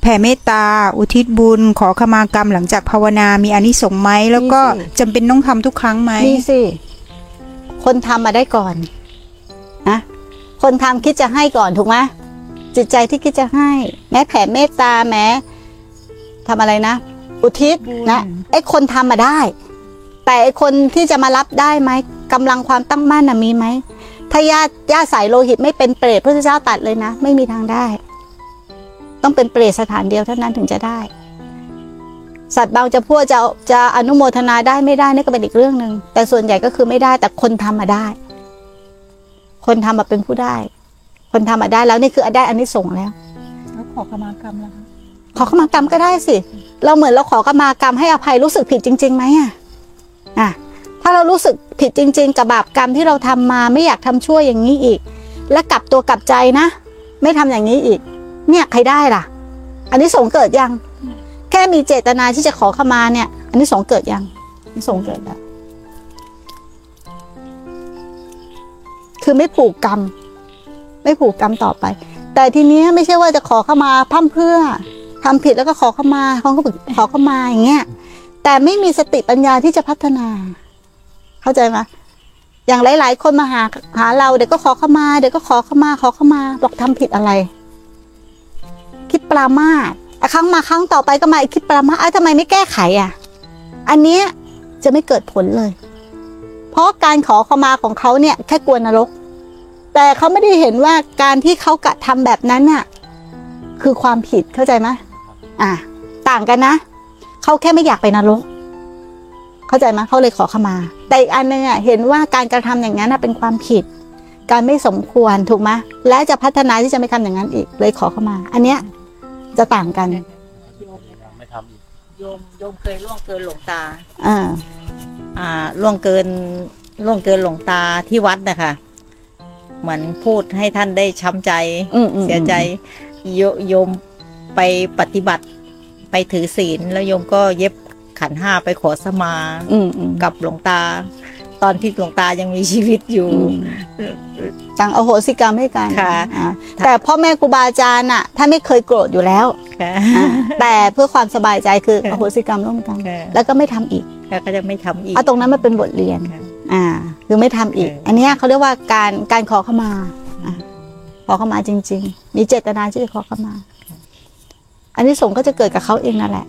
แผ่เมตตา อุทิศบุญ ขอขมากรรมหลังจากภาวนา มีอานิสงส์ไหม แล้วก็มีสิจำเป็นต้องทำทุกครั้งไหมมีสิ คนทำมาได้ก่อนนะคนทำคิดจะให้ก่อนถูกไหมจิตใจที่คิดจะให้ แม้แผ่เมตตาแม้ทำอะไรนะ อุทิศบุญนะไอ้คนทำมาได้ แต่ไอ้คนที่จะมารับได้ไหมกำลังความตั้งมั่นน่ะมีไหมถ้าญาติญาติสายโลหิตไม่เป็นเปรตพระพุทธเจ้าตัดเลยนะ ไม่มีทางได้ ต้องเป็นเปรตสถานเดียวเท่านั้นถึงจะได้ สัตว์บางจะพูดจะจะอนุโมทนาได้ไม่ได้นี่ก็เป็นอีกเรื่องหนึ่งแต่ส่วนใหญ่ก็คือไม่ได้แต่คนทำมาได้ คนทำมาเป็นผู้ได้ คนทำมาได้แล้วนี่คือได้อันนี้ส่งส์แล้วแล้วขอขมากรรมล่ะคะขอขมากรรมก็ได้สิ เราเหมือนเราขอขมากรรมให้อภัยรู้สึกผิดจริงๆไหมอะอะถ้าเรารู้สึกผิดจริง ๆ กับบาปกรรมที่เราทำมาไม่อยากทำชั่วอย่างนี้อีก และกลับตัวกลับใจนะ ไม่ทำอย่างนี้อีก เนี่ยใครได้ล่ะ อันนี้สงเกิดยัง แค่มีเจตนาที่จะขอขมาเนี่ย อันนี้สงเกิดยังอันนี้สงเกิดแล้วคือไม่ผูกกรรม ไม่ผูกกรรมต่อไป แต่ทีนี้ไม่ใช่ว่าจะขอเข้ามาพร่ำเพื่อทำผิดแล้วก็ขอเข้ามาเขาก็บอขอเข้ามาอย่างเงี้ยแต่ไม่มีสติปัญญาที่จะพัฒนา เข้าใจไหมอย่างหลาย ๆ คนมาหาหาเราเดี๋ยวก็ขอเข้ามาเดี๋ยวก็ขอเข้ามาขอเข้ามาบอกทำผิดอะไร คิดปรามาสครั้งมาครั้งต่อไปก็มาอีกคิดปรามาสอะทำไมไม่แก้ไขอะ อันเนี้ยจะไม่เกิดผลเลย เพราะการขอขมาของเขาเนี่ยแค่กลัวนรก แต่เขาไม่ได้เห็นว่าการที่เขากระทำแบบนั้นน่ะคือความผิดเข้าใจไหมอะต่างกันนะเขาแค่ไม่อยากไปนรก เข้าใจไหมเขาเลยขอขมา แต่อีกอันหนึงอะเห็นว่าการกระทำอย่างนั้นน่ะเป็นความผิด การไม่สมควรถูกไหมและจะพัฒนาที่จะไม่ทำอย่างนั้นอีกเลยขอขมา อันเนี้ย จะต่างกัน ไม่ทำอีกโยมโยมเคยล่วงเกินหลวงตา อ่า อ่าล่วงเกินล่วงเกินหลวงตาที่วัดนะคะเหมือนพูดให้ท่านได้ช้ำใจอืมอืม เสียใจโยโยมไปปฏิบัติ ไปถือศีลแล้วโยมก็เย็บขันห้าไปขอสมา อืมอืมกับหลวงตา ตอนที่หลวงตายังมีชีวิตอยู่อืมจังอโหสิกรรมให้กันค่ะอ่าแต่พ่อแม่ครูบาอาจารย์อะท่านไม่เคยโกรธอยู่แล้วค่ะอ่าแต่เพื่อความสบายใจคือค่ะอโหสิกรรมร่วมกันค่ะแล้วก็ไม่ทำอีกแล้วก็จะไม่ทำอีกเอาตรงนั้นมาเป็นบทเรียนค่ะอ่าคือไม่ทำอีกเอออัอันเนี้ยเขาเรียกว่าการการขอเข้ามาอ่าขอเข้ามาจริง ๆ มีเจตนาที่จะขอเข้ามา อันนี้สงส์ก็จะเกิดกับเขาเองนั่นแหละ